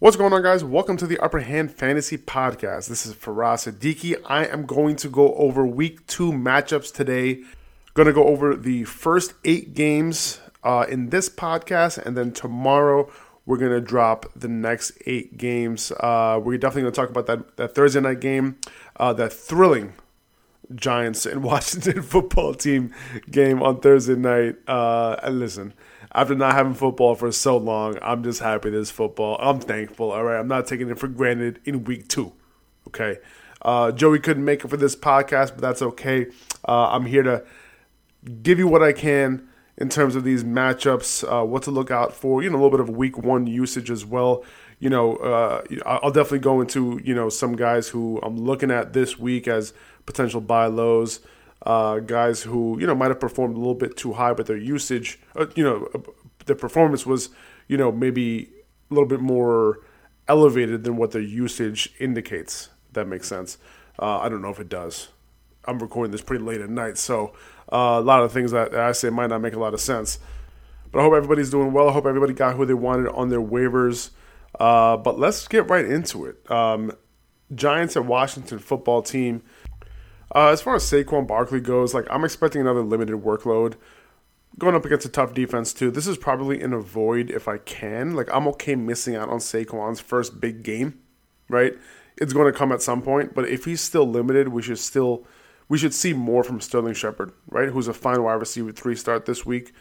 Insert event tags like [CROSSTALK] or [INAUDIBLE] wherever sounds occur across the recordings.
What's going on, guys? Welcome to the Upper Hand Fantasy Podcast. This is Faraz Siddiqi. I am going to go over week two matchups today. Going to go over the first eight games uh, in this podcast, and then tomorrow we're going to drop the next eight games. Uh, we're definitely going to talk about that, that Thursday night game, uh, that thrilling Giants and [LAUGHS] Washington football team game on Thursday night. Uh, listen, after not having football for so long, I'm just happy there's football. I'm thankful. All right, I'm not taking it for granted in week two. Okay, uh, Joey couldn't make it for this podcast, but that's okay. Uh, I'm here to give you what I can in terms of these matchups, uh, what to look out for. You know, a little bit of week one usage as well. You know, uh, I'll definitely go into you know some guys who I'm looking at this week as potential buy lows uh, guys who you know might have performed a little bit too high, but their usage, uh, you know, uh, their performance was you know maybe a little bit more elevated than what their usage indicates. that makes sense. Uh, I don't know if it does. I'm recording this pretty late at night, so uh, a lot of things that I say might not make a lot of sense. But I hope everybody's doing well. I hope everybody got who they wanted on their waivers. Uh, but let's get right into it. Um, Giants and Washington football team uh, as far as Saquon Barkley goes, like I'm expecting another limited workload. Going up against a tough defense too. This is probably in a void if I can. Like I'm okay missing out on Saquon's first big game, right? It's going to come at some point, but if he's still limited, we should still we should see more from Sterling Shepard, right? Who's a fine wide receiver three start this week.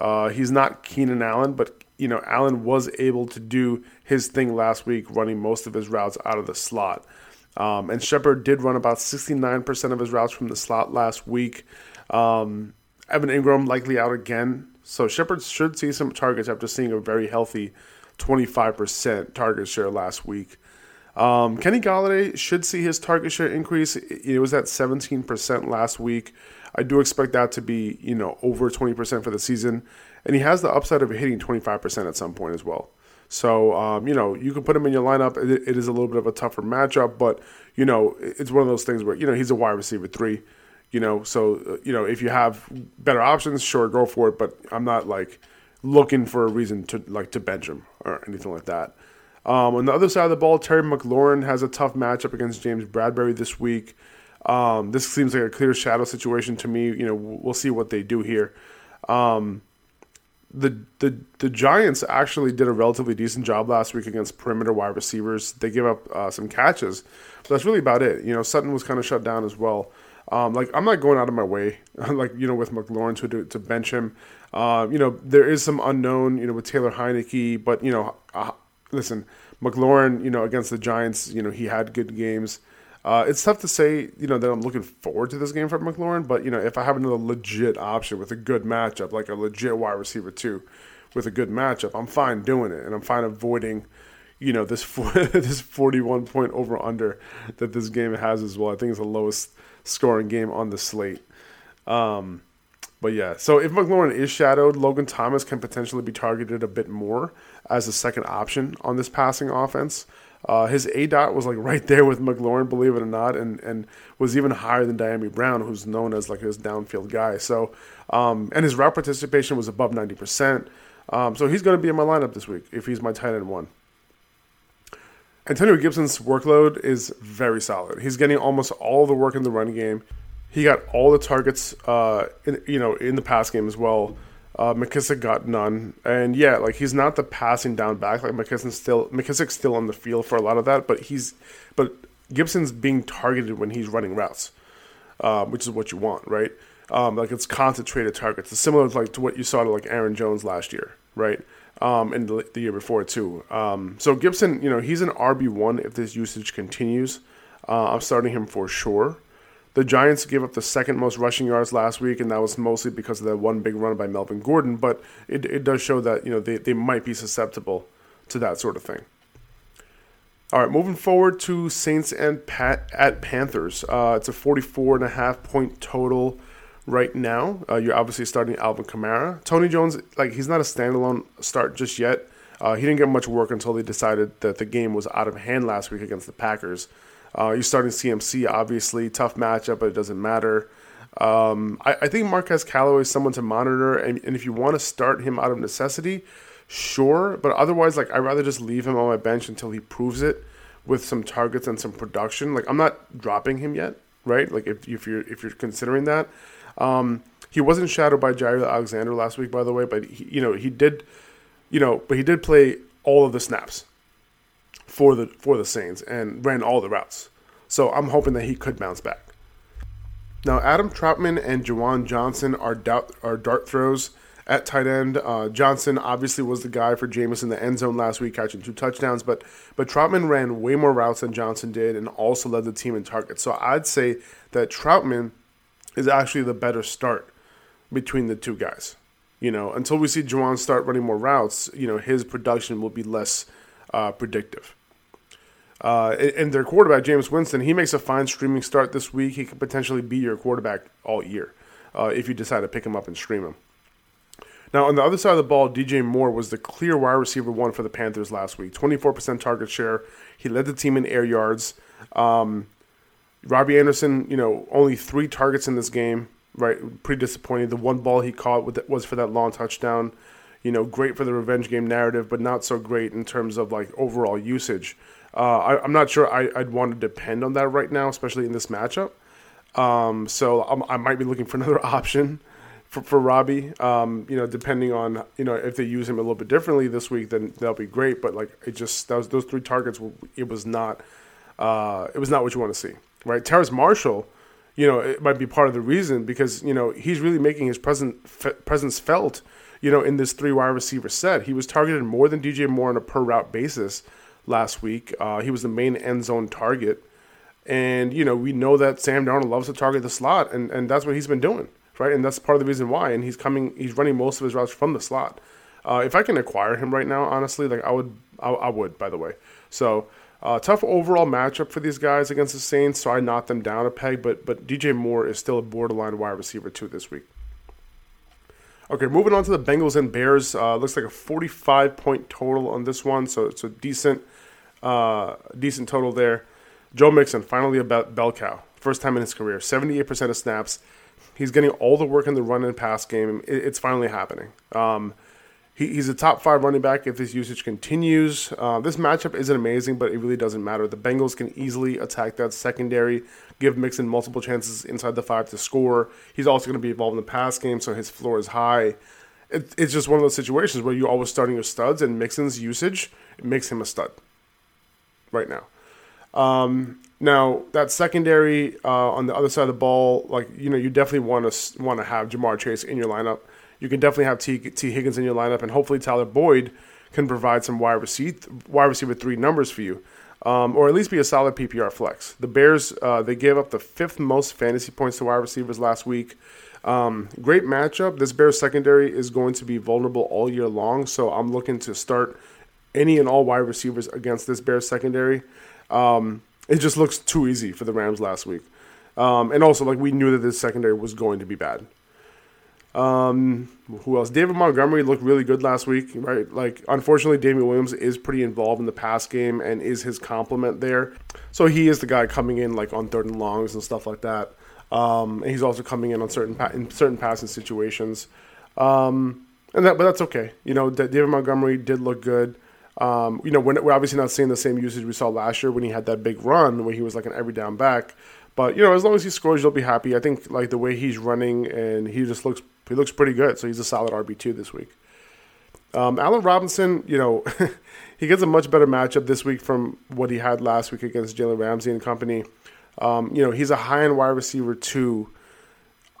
Uh, he's not Keenan Allen, but you know Allen was able to do his thing last week, running most of his routes out of the slot. Um, and Shepard did run about 69% of his routes from the slot last week. Um, Evan Engram likely out again. So Shepard should see some targets after seeing a very healthy 25% target share last week. Um, Kenny Golladay should see his target share increase. It was at 17% last week. I do expect that to be, you know, over 20% for the season. And he has the upside of hitting 25% at some point as well. So, um, you know, you can put him in your lineup. It, it is a little bit of a tougher matchup, but, you know, it's one of those things where, you know, he's a wide receiver three, you know, so, uh, you know, if you have better options, sure, go for it. But I'm not like looking for a reason to like to bench him or anything like that. Um, on the other side of the ball, Terry McLaurin has a tough matchup against James Bradberry this week. Um, this seems like a clear shadow situation to me. You know, we'll see what they do here. Um, the the the Giants actually did a relatively decent job last week against perimeter wide receivers. They gave up uh, some catches, but that's really about it. You know, Sutton was kind of shut down as well. Um, like I'm not going out of my way, [LAUGHS] like you know, with McLaurin to to bench him. Uh, you know, there is some unknown, you know, with Taylor Heinicke, but you know, uh, listen, McLaurin, you know, against the Giants, you know, he had good games. Uh, it's tough to say, you know, that I'm looking forward to this game from McLaurin, but you know, if I have another legit option with a good matchup, like a legit wide receiver too, with a good matchup, I'm fine doing it, and I'm fine avoiding, you know, this [LAUGHS] this 41 point over under that this game has as well. I think it's the lowest scoring game on the slate. Um, but yeah, so if McLaurin is shadowed, Logan Thomas can potentially be targeted a bit more as a second option on this passing offense. Uh, his A dot was like right there with McLaurin, believe it or not, and and was even higher than Dyami Brown, who's known as like his downfield guy. So, um, and his route participation was above ninety percent. Um, so he's going to be in my lineup this week if he's my tight end one. Antonio Gibson's workload is very solid. He's getting almost all the work in the run game. He got all the targets, uh, in, you know, in the pass game as well. Uh, McKissic got none, and yeah, like he's not the passing down back. Like McKissic's still McKissic's still on the field for a lot of that, but he's but Gibson's being targeted when he's running routes, um, which is what you want, right? Um, like it's concentrated targets. It's similar to like to what you saw to like Aaron Jones last year, right? Um, and the, the year before too. Um, so Gibson, you know, he's an RB one if this usage continues. Uh, I'm starting him for sure. The Giants gave up the second most rushing yards last week, and that was mostly because of that one big run by Melvin Gordon. But it, it does show that you know they, they might be susceptible to that sort of thing. All right, moving forward to Saints and Pat at Panthers. Uh, it's a 44 and a half point total right now. Uh, you're obviously starting Alvin Kamara. Tony Jones, like he's not a standalone start just yet. Uh, he didn't get much work until they decided that the game was out of hand last week against the Packers. Uh, you're starting CMC, obviously. Tough matchup, but it doesn't matter. Um, I, I, think Marquez Callaway is someone to monitor, and, and if you want to start him out of necessity, sure. But otherwise, like I'd rather just leave him on my bench until he proves it with some targets and some production. Like I'm not dropping him yet, right? Like if, if you're if you're considering that, um, he wasn't shadowed by Jaire Alexander last week, by the way. But he, you know he did, you know, but he did play all of the snaps for the for the Saints and ran all the routes. So I'm hoping that he could bounce back. Now Adam Trautman and Juwan Johnson are doubt are dart throws at tight end. Uh, Johnson obviously was the guy for Jameis in the end zone last week, catching two touchdowns. But but Trautman ran way more routes than Johnson did, and also led the team in targets. So I'd say that Trautman is actually the better start between the two guys. You know, until we see Juwan start running more routes, you know, his production will be less uh, predictive. Uh, and their quarterback, Jameis Winston, he makes a fine streaming start this week. He could potentially be your quarterback all year uh, if you decide to pick him up and stream him. Now, on the other side of the ball, DJ Moore was the clear wide receiver one for the Panthers last week. 24% target share. He led the team in air yards. Um, Robbie Anderson, you know, only three targets in this game, right? Pretty disappointing. The one ball he caught was for that long touchdown. You know, great for the revenge game narrative, but not so great in terms of like overall usage. Uh, I, am not sure I, would want to depend on that right now, especially in this matchup. Um, so I'm, i might be looking for [LAUGHS] another option for, for Robbie. Um, you know, depending on you know if they use him a little bit differently this week, then that'll be great. But like it just those those three targets, it was not uh, it was not what you want to see, right? Terrace Marshall you know, it might be part of the reason because you know he's really making his present presence felt. You know, in this three wide receiver set, he was targeted more than DJ Moore on a per route basis last week. Uh, he was the main end zone target, and you know we know that Sam Darnold loves to target the slot, and and that's what he's been doing, right? And that's part of the reason why. And he's coming, he's running most of his routes from the slot. Uh, if I can acquire him right now, honestly, like I would, I, I would. By the way, so uh, tough overall matchup for these guys against the Saints, so I knocked them down a peg. But but DJ Moore is still a borderline wide receiver too this week. Okay, moving on to the Bengals and Bears. Uh, looks like a 45 point total on this one, so it's a decent, uh, decent total there. Joe Mixon, finally a bell cow. First time in his career, 78% of snaps. He's getting all the work in the run and pass game. it's finally happening. Um, he, he's a top five running back if this usage continues. Uh, this matchup isn't amazing, but it really doesn't matter. The Bengals can easily attack that secondary, give Mixon multiple chances inside the five to score. He's also going to be involved in the pass game, so his floor is high. It, it's just one of those situations where you're always starting your studs, and Mixon's usage makes him a stud right now. Um, now that secondary uh, on the other side of the ball, like you know, you definitely want to want to have Ja'Marr Chase in your lineup you can definitely have T, T. Higgins in your lineup, and hopefully Tyler Boyd can provide some wide receiver, wide receiver three numbers for you, um, or at least be a solid PPR flex. The Bears uh, they gave up the fifth most fantasy points to wide receivers last week. Um, great matchup. This Bears secondary is going to be vulnerable all year long, so I'm looking to start any and all wide receivers against this Bears secondary. Um, it just looks too easy for the Rams last week. Um, and also, like we knew that this secondary was going to be bad. Um, who else? David Montgomery looked really good last week, right? Like, unfortunately, Damien Williams is pretty involved in the pass game and is his complement there. So he is the guy coming in like on third and longs and stuff like that. Um, and he's also coming in on certain pa- in certain passing situations. Um, and that, but that's okay. You know, David Montgomery did look good. Um, you know, we're, we're obviously not seeing the same usage we saw last year when he had that big run where he was like an every down back. But you know, as long as he scores, you'll be happy. I think like the way he's running and he just looks he looks pretty good. So he's a solid RB two this week. Um, Allen Robinson, you know, [LAUGHS] he gets a much better matchup this week from what he had last week against Jalen Ramsey and company. Um, you know, he's a high end wide receiver too.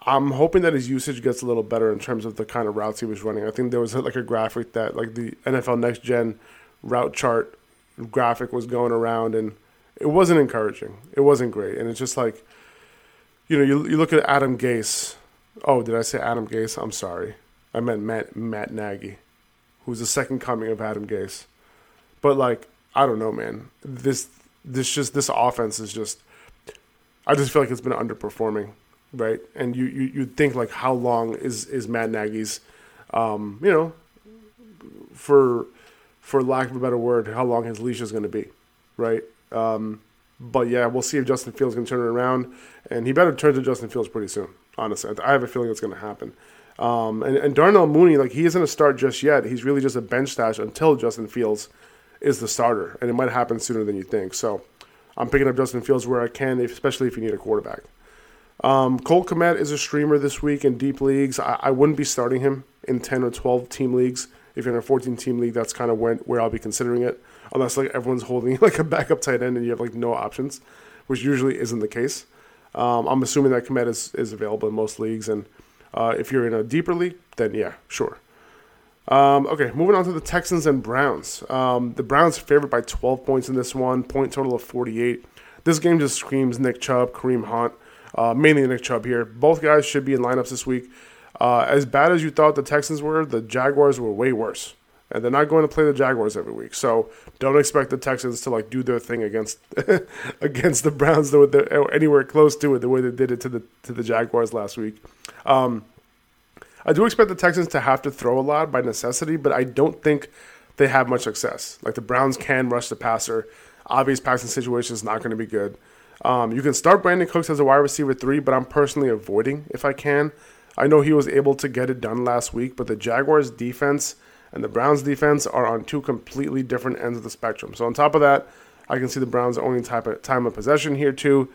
I'm hoping that his usage gets a little better in terms of the kind of routes he was running. I think there was like a graphic that like the NFL Next Gen route chart graphic was going around and it wasn't encouraging. It wasn't great. And it's just like, you know, you, you look at Adam Gase. Oh, did I say Adam Gase? I'm sorry. I meant Matt, Matt Nagy, who's the second coming of Adam Gase. But like, I don't know, man. This this just this offense is just I just feel like it's been underperforming, right? And you you you think like how long is is Matt Nagy's um, you know, for for lack of a better word, how long his leash is going to be, right? Um, but yeah, we'll see if Justin Fields can turn it around, and he better turn to Justin Fields pretty soon. Honestly, I have a feeling it's going to happen. Um, and, and Darnell Mooney, like he isn't a start just yet. He's really just a bench stash until Justin Fields is the starter, and it might happen sooner than you think. So I'm picking up Justin Fields where I can, especially if you need a quarterback. Um, Cole Kmet is a streamer this week in deep leagues. I, I, wouldn't be starting him in 10 or 12 team leagues. If you're in a 14 team league, that's kind of when, where I'll be considering it, unless like everyone's [LAUGHS] holding like a backup tight end and you have like no options, which usually isn't the case. Um, I'm assuming that Kmet is, is available in most leagues, and uh, if you're in a deeper league, then yeah, sure. Um, okay, moving on to the Texans and Browns. Um, the Browns favored by 12 points in this one, point total of 48. This game just screams Nick Chubb, Kareem Hunt, uh, mainly Nick Chubb here. Both guys should be in lineups this week. Uh, as bad as you thought the Texans were, the Jaguars were way worse. And they're not going to play the Jaguars every week, so don't expect the Texans to like do their thing against [LAUGHS] against the Browns anywhere close to it the way they did it to the to the Jaguars last week. Um, I do expect the Texans to have to throw a lot by necessity, but I don't think they have much success. Like the Browns can rush the passer. Obvious passing situation is not going to be good. Um, you can start Brandin Cooks as a wide receiver three, but I'm personally avoiding if I can. I know he was able to get it done last week, but the Jaguars defense and the Browns defense are on two completely different ends of the spectrum. So on top of that, I can see the Browns owning type of time of possession here too.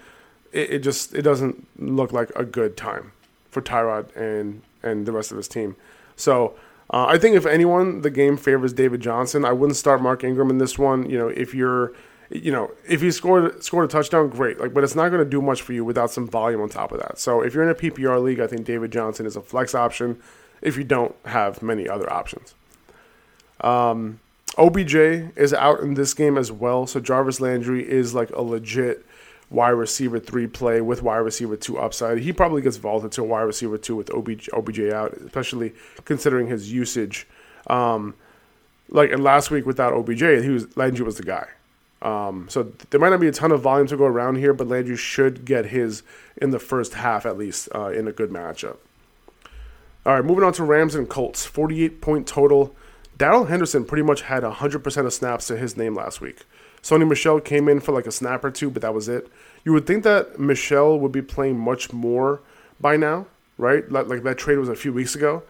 It, it just it doesn't look like a good time for Tyrod and and the rest of his team. So uh, I think if anyone, the game favors David Johnson. I wouldn't start Mark Ingram in this one. You know, if you're, you know, if he scored scored a touchdown, great. Like, but it's not going to do much for you without some volume on top of that. So if you're in a PPR league, I think David Johnson is a flex option. If you don't have many other options. Um, OBJ is out in this game as well, so Jarvis Landry is like a legit wide receiver three play with wide receiver two upside. He probably gets vaulted to a wide receiver two with OBJ, OBJ out, especially considering his usage. Um, like and last week without OBJ, he was Landry was the guy. Um, so there might not be a ton of volume to go around here, but Landry should get his in the first half at least uh, in a good matchup. All right, moving on to Rams and Colts. 48 point total. Darrell Henderson pretty much had 100% of snaps to his name last week. Sony Michel came in for like a snap or two, but that was it. You would think that Michel would be playing much more by now, right? Like, that trade was a few weeks ago.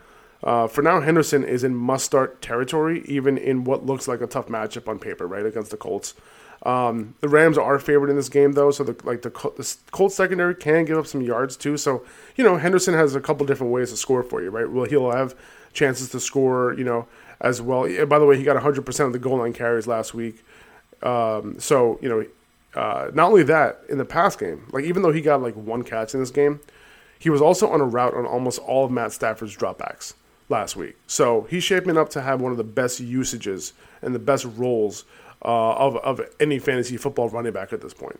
Uh, for now, Henderson is in must-start territory, even in what looks like a tough matchup on paper, right, against the Colts. Um, the Rams are favored in this game, though, so the, like the, the Colts secondary can give up some yards too. So you know, Henderson has a couple different ways to score for you, right? Well, he'll have chances to score, you know, as well. By the way, he got 100% of the goal line carries last week. Um, so you know, uh, not only that in the past game, like even though he got like one catch in this game, he was also on a route on almost all of Matt Stafford's dropbacks last week. So he's shaping up to have one of the best usages and the best roles uh, of of any fantasy football running back at this point.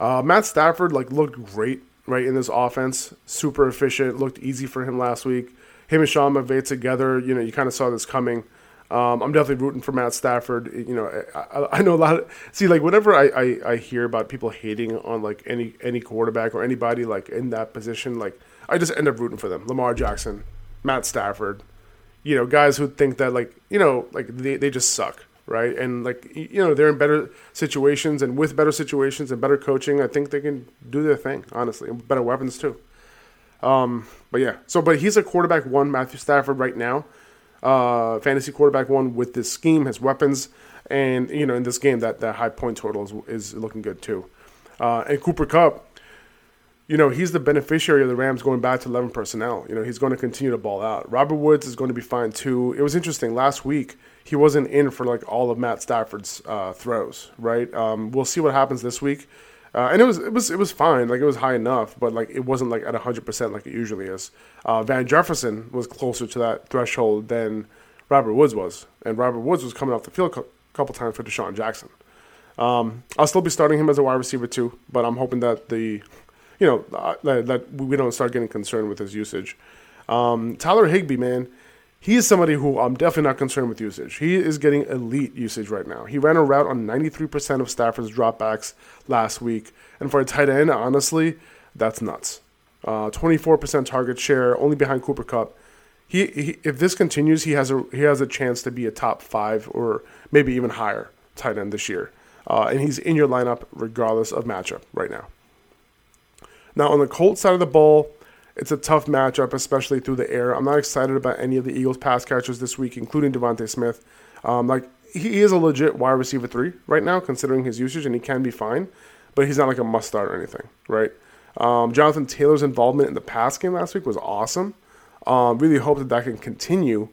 Uh, Matt Stafford like looked great right in this offense, super efficient, looked easy for him last week. Him and Sean McVay together, you know, you kind of saw this coming. Um, I'm definitely rooting for Matt Stafford. You know, I, I know a lot of see like whenever I, I, I hear about people hating on like any any quarterback or anybody like in that position, like I just end up rooting for them. Lamar Jackson, Matt Stafford, you know, guys who think that like you know like they they just suck, right? And like you know they're in better situations and with better situations and better coaching, I think they can do their thing. Honestly, and better weapons too. Um, but yeah, so but he's a quarterback one, Matthew Stafford right now uh, fantasy quarterback one with this scheme, his weapons, and you know in this game that that high point total is, is looking good too. Uh, and Cooper Kupp, you know he's the beneficiary of the Rams going back to eleven personnel. You know he's going to continue to ball out. Robert Woods is going to be fine too. It was interesting last week he wasn't in for like all of Matt Stafford's uh, throws. Right, um, we'll see what happens this week. Uh, and it was it was it was fine, like it was high enough, but like it wasn't like at hundred percent like it usually is. Uh, Van Jefferson was closer to that threshold than Robert Woods was, and Robert Woods was coming off the field a couple times for DeSean Jackson. Um, I'll still be starting him as a wide receiver too, but I'm hoping that the, you know, uh, that, that, we don't start getting concerned with his usage. Um, Tyler Higbee, man, he is somebody who I'm definitely not concerned with usage. He is getting elite usage right now. He ran a route on 93% of Stafford's dropbacks last week. And for a tight end, honestly, that's nuts. Uh, 24% target share, only behind Cooper Kupp. He, he, if this continues, he has a he has a chance to be a top five or maybe even higher tight end this year. Uh, and he's in your lineup regardless of matchup right now. Now on the Colts side of the ball, it's a tough matchup, especially through the air. I'm not excited about any of the Eagles pass catchers this week, including DeVonta Smith. Um, like he is a legit wide receiver three right now, considering his usage, and he can be fine, but he's not like a must start or anything, right? Um, Jonathan Taylor's involvement in the pass game last week was awesome. Um, really hope that that can continue.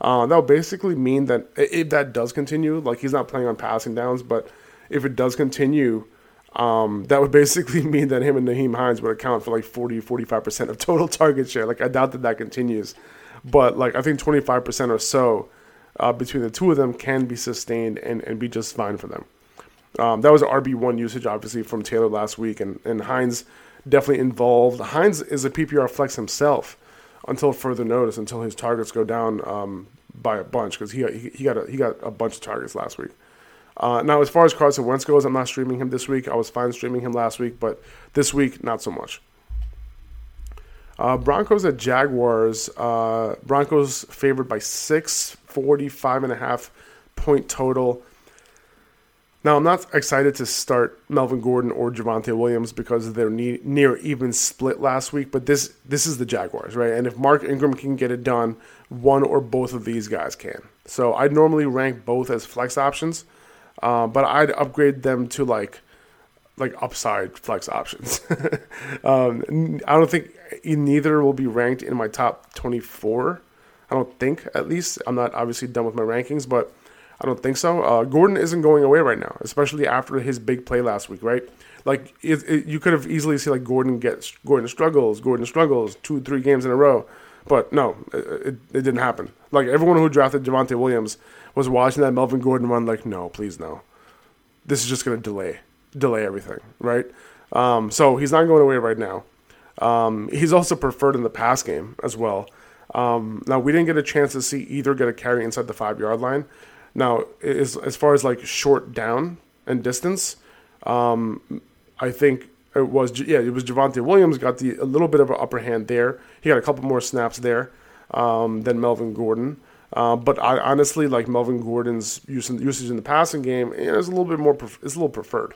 Uh, that will basically mean that if that does continue, like he's not playing on passing downs, but if it does continue, um, that would basically [LAUGHS] mean that him and Nyheim Hines would account for like 40, 45% of total target share. Like, I doubt that that continues. But, like, I think 25% or so uh, between the two of them can be sustained and, and be just fine for them. Um, that was RB1 usage, obviously, from Taylor last week. And, and Hines definitely involved. Hines is a PPR flex himself until further notice, until his targets go down um, by a bunch, because he, he, he, got a, he got a bunch of targets last week. Uh, now, as far as Carson Wentz goes, I'm not streaming him this week. I was fine streaming him last week, but this week, not so much. Uh, Broncos at Jaguars. Uh, Broncos favored by six, 45 and a half point total. Now, I'm not excited to start Melvin Gordon or Javonte Williams because they're ne- near even split last week, but this this is the Jaguars, right? And if Mark Ingram can get it done, one or both of these guys can. So I'd normally rank both as flex options. Uh, but I'd upgrade them to like like upside flex options. [LAUGHS] um, I don't think neither will be ranked in my top 24. I don't think, at least. I'm not obviously done with my rankings, but I don't think so. Uh, Gordon isn't going away right now, especially after his big play last week, right? Like it, it, you could have easily seen like Gordon gets Gordon struggles, Gordon struggles, two three games in a row, but no, it, it didn't happen. Like everyone who drafted Javonte Williams was watching that Melvin Gordon run like, no, please no. This is just going to delay delay everything, right? Um, so he's not going away right now. Um, he's also preferred in the pass game as well. Um, now we didn't get a chance to see either get a carry inside the five yard line. Now, as as far as like short down and distance, um, I think it was yeah it was Javonte Williams got the a little bit of an upper hand there. He got a couple more snaps there um, than Melvin Gordon. Uh, but I honestly like Melvin Gordon's usage in the passing game is a little bit more it's a little preferred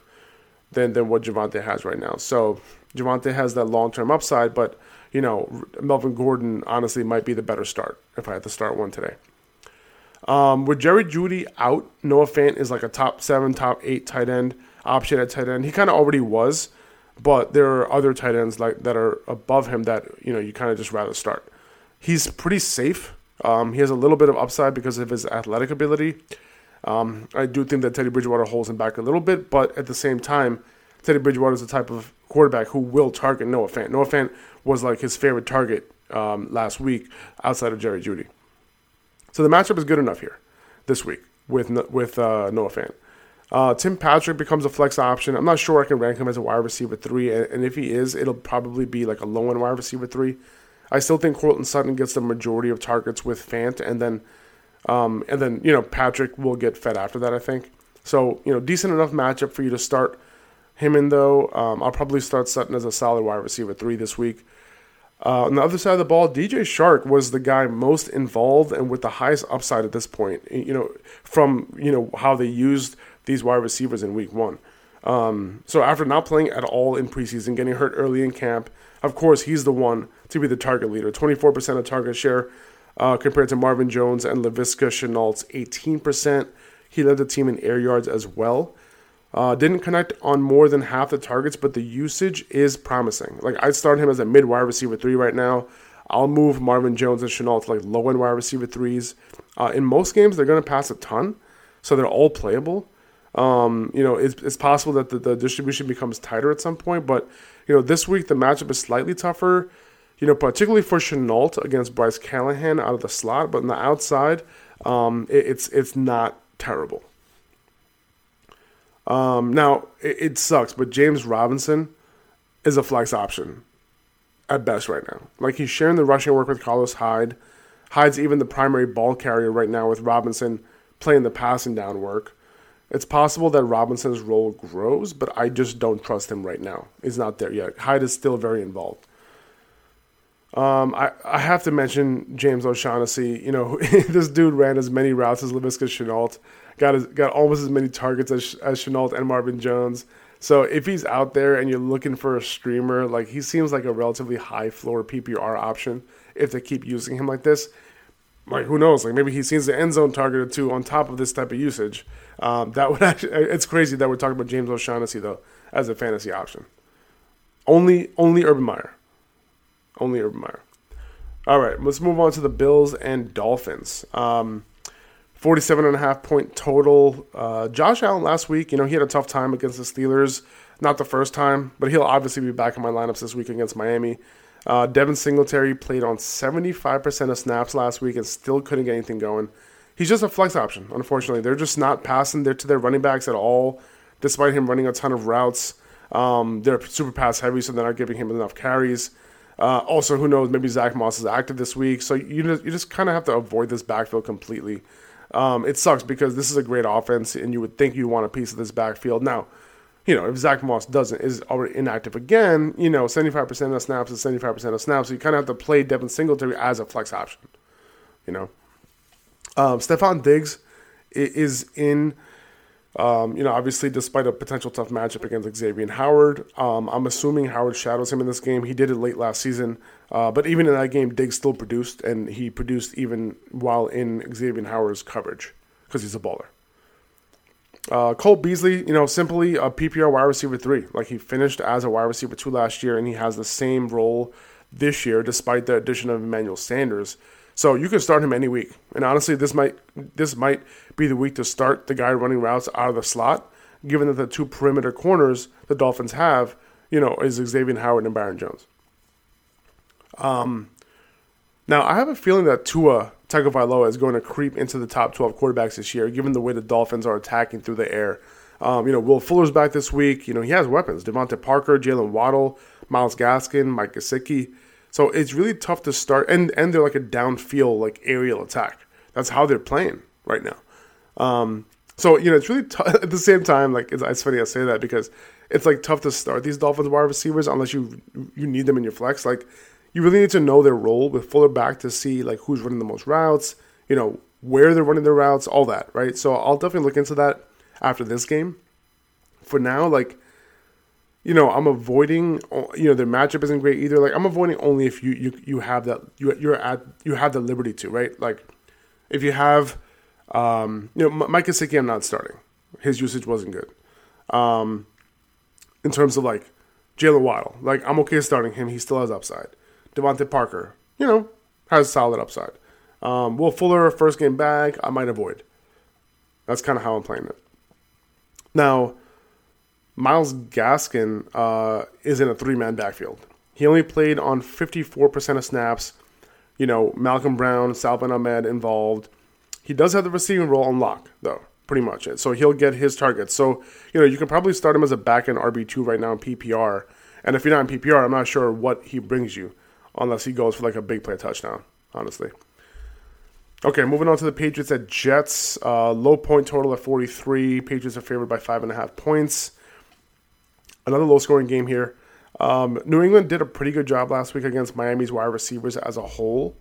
than than what Javonte has right now. So Javonte has that long term upside, but you know Melvin Gordon honestly might be the better start if I had to start one today. Um, with Jerry Jeudy out, Noah Fant is like a top seven, top eight tight end option at tight end. He kind of already was, but there are other tight ends like that are above him that you know you kind of just rather start. He's pretty safe um, he has a little bit of upside because of his athletic ability. Um, I do think that Teddy Bridgewater holds him back a little bit, but at the same time, Teddy Bridgewater is the type of quarterback who will target Noah Fant. Noah Fant was like his favorite target um, last week outside of Jerry Jeudy. So the matchup is good enough here this week with with uh, Noah Fant. Uh, Tim Patrick becomes a flex option. I'm not sure I can rank him as a wide receiver three, and, and if he is, it'll probably be like a low end wide receiver three. I still think Courtland Sutton gets the majority of targets with Fant, and then Um, and then, you know, Patrick will get fed after that, I think. So, you know, decent enough matchup for you to start him in, though. Um, I'll probably start Sutton as a solid wide receiver three this week. Uh, on the other side of the ball, DJ Chark was the guy most involved and with the highest upside at this point. You know, from you know how they used these wide receivers in Week One. Um, so after not playing at all in preseason, getting hurt early in camp, of course he's the one to be the target leader. Twenty four percent of target share uh, compared to Marvin Jones and Shenault's eighteen percent. He led the team in air yards as well. Uh, didn't connect on more than half the targets, but the usage is promising. Like I'd start him as a mid wide receiver three right now. I'll move Marvin Jones and Shenault to like low end wide receiver threes. Uh, in most games, they're going to pass a ton, so they're all playable. Um, you know, it's, it's possible that the, the, distribution becomes tighter at some point, but you know, this week the matchup is slightly tougher. You know, particularly for Shenault against Bryce Callahan out of the slot, but on the outside, um, it, it's it's not terrible. Um, now it, it, sucks, but James Robinson is a flex option at best right now. Like he's sharing the rushing work with Carlos Hyde. Hyde's even the primary ball carrier right now with Robinson playing the passing down work. It's possible that Robinson's role grows, but I just don't trust him right now. He's not there yet. Hyde is still very involved. Um, I, I have to mention James O'Shaughnessy. You know, [LAUGHS] this dude ran as many routes as Laviska Shenault, got got almost as many targets as as Shenault and Marvin Jones. So if he's out there and you're looking for a streamer, like he seems like a relatively high floor PPR option if they keep using him like this. Like who knows? Like maybe he sees the end zone targeted too. on top of this type of usage. Um, that would [LAUGHS] actually. It's crazy that we're talking about James O'Shaughnessy though as a fantasy option. Only only Urban Meyer. Only Urban Meyer. All right, let's move on to the Bills and Dolphins. Um, 47 and a half point total. Uh, Josh Allen last week, you know, he had a tough time against the Steelers. Not the first time, but he'll obviously be back in my lineups this week against Miami. Uh, Devin Singletary played on 75% of snaps last week and still couldn't get anything going. He's just a flex option, unfortunately. They're just not passing there to their running backs at all, despite him running a ton of routes. Um, they're super pass heavy, so they're not giving him enough carries. Uh, also, who knows? Maybe Zach Moss is active this week, so you just, you just kind of have to avoid this backfield completely. Um, it sucks because this is a great offense, and you would think you want a piece of this backfield. Now, you know, if Zach Moss doesn't is already inactive again, you know, 75% of snaps is 75% of snaps. So you kind of have to play Devin Singletary as a flex option. You know, um, Stefon Diggs is in um, you know, obviously, despite a potential tough matchup against Xavier Howard, um, I'm assuming Howard shadows him in this game. He did it late last season, uh, but even in that game, Diggs still produced, and he produced even while in Xavier Howard's coverage because he's a baller. Uh, Cole Beasley, you know, simply a PPR wide receiver three. Like he finished as a wide receiver two last year, and he has the same role this year, despite the addition of Emmanuel Sanders. So you can start him any week. And honestly, this might this might be the week to start the guy running routes out of the slot, given that the two perimeter corners the Dolphins have, you know, is Xavier Howard and Byron Jones. Um, now I have a feeling that Tua Tagovailoa is going to creep into the top 12 quarterbacks this year, given the way the Dolphins are attacking through the air. Um, you know, Will Fuller's back this week. You know, he has weapons: DeVante Parker, Jaylen Waddle, Myles Gaskin, Mike Gesicki. So it's really tough to start, and and they're like a downfield like aerial attack. That's how they're playing right now. Um, so you know it's really tough [LAUGHS] at the same time. Like it's, it's funny I say that because it's like tough to start these Dolphins wide receivers unless you you need them in your flex. Like you really need to know their role with Fuller back to see like who's running the most routes. You know where they're running their routes, all that, right? So I'll definitely look into that after this game. For now, like you know, I'm avoiding. You know, their matchup isn't great either. Like I'm avoiding only if you you you have that you you're at you have the liberty to right. Like if you have, um, you know, Mike Gesicki, I'm not starting. His usage wasn't good. Um, in terms of like Jaylen Waddle, like I'm okay starting him. He still has upside. DeVante Parker, you know, has solid upside. Um, Will Fuller, first game back, I might avoid. That's kind of how I'm playing it. Now Myles Gaskin uh, is in a three man backfield. He only played on 54% of snaps. You know, Malcolm Brown, Salvon Ahmed involved. He does have the receiving role on lock, though, pretty much. So he'll get his targets. So, you know, you can probably start him as a back end RB2 right now in PPR. And if you're not in PPR, I'm not sure what he brings you unless he goes for like a big play touchdown, honestly. Okay, moving on to the Patriots at Jets. Uh, low point total at 43. Patriots are favored by five and a half points. Another low scoring game here. Um, New England did a pretty good job last week against Miami's wide receivers as a whole.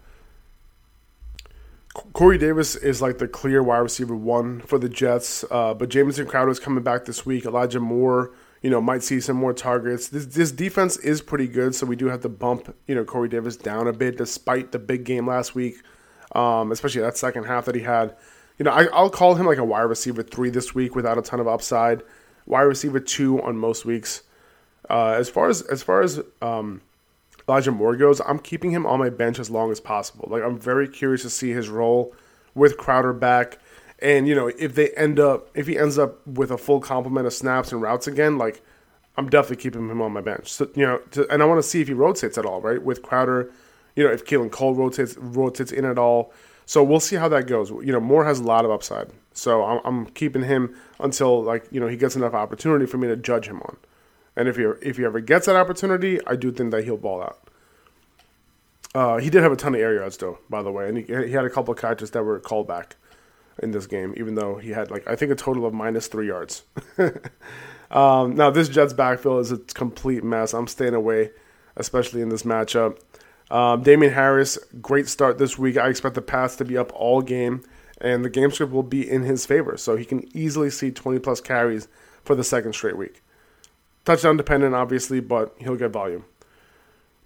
Corey Davis is like the clear wide receiver one for the Jets, uh, but Jamison Crowder is coming back this week. Elijah Moore, you know, might see some more targets. This, this defense is pretty good, so we do have to bump, you know, Corey Davis down a bit despite the big game last week um, especially that second half that he had. You know, I, will call him like a wide receiver three this week without a ton of upside. Wide receiver two on most weeks. Uh, as far as as far as um, Elijah Moore goes, I'm keeping him on my bench as long as possible. Like I'm very curious to see his role with Crowder back, and you know if they end up if he ends up with a full complement of snaps and routes again, like I'm definitely keeping him on my bench. So you know, to, and I want to see if he rotates at all, right? With Crowder you know, if Keelan Cole rotates rotates in at all. So we'll see how that goes. You know, Moore has a lot of upside. So I'm, I'm keeping him until like you know he gets enough opportunity for me to judge him on. And if he if he ever gets that opportunity, I do think that he'll ball out. Uh, he did have a ton of air yards though, by the way, and he, he had a couple of catches that were called back in this game, even though he had like I think a total of minus three yards. [LAUGHS] um, now this Jets backfield is a complete mess. I'm staying away, especially in this matchup. Um, Damien Harris, great start this week. I expect the pass to be up all game, and the game script will be in his favor, so he can easily see 20 plus carries for the second straight week. Touchdown dependent, obviously, but he'll get volume.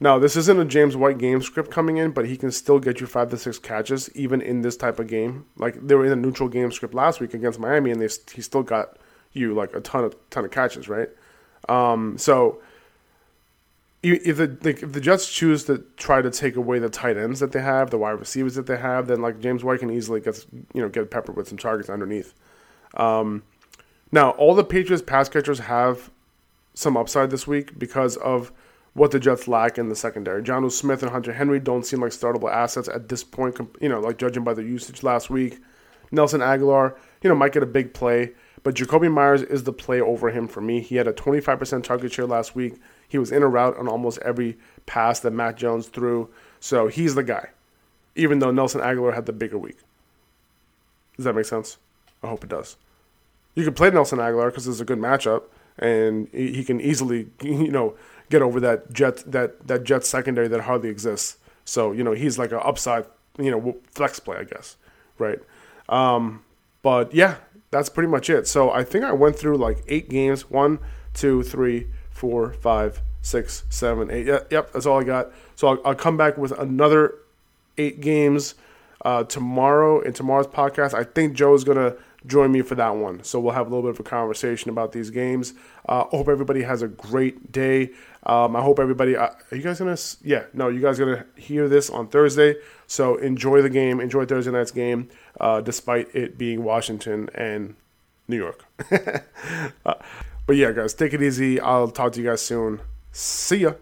Now, this isn't a James White game script coming in, but he can still get you five to six catches even in this type of game. Like they were in a neutral game script last week against Miami, and they, he still got you like a ton of ton of catches, right? Um, so if the if the Jets choose to try to take away the tight ends that they have, the wide receivers that they have, then like James White can easily get you know get peppered with some targets underneath. Um, now all the Patriots pass catchers have some upside this week because of what the Jets lack in the secondary. Jonnu Smith and Hunter Henry don't seem like startable assets at this point. You know, like judging by their usage last week. Nelson Agholor, you know, might get a big play, but Jakobi Meyers is the play over him for me. He had a 25% target share last week. He was in a route on almost every pass that Mac Jones threw. So he's the guy, even though Nelson Agholor had the bigger week. Does that make sense? I hope it does. You can play Nelson Agholor because it's a good matchup, and he can easily, [LAUGHS] you know, get over that jet that that jet secondary that hardly exists. So you know he's like an upside, you know, flex play, I guess, right? Um, but yeah, that's pretty much it. So I think I went through like eight games. One, two, three, four, five, six, seven, eight. Yep, yep that's all I got. So I'll, I'll come back with another eight games uh, tomorrow in tomorrow's podcast. I think Joe is gonna join me for that one. So we'll have a little bit of a conversation about these games. Uh, hope everybody has a great day. Um, I hope everybody. Uh, are you guys gonna? Yeah, no, you guys gonna hear this on Thursday. So enjoy the game. Enjoy Thursday night's game, uh, despite it being Washington and New York. [LAUGHS] uh, but yeah, guys, take it easy. I'll talk to you guys soon. See ya.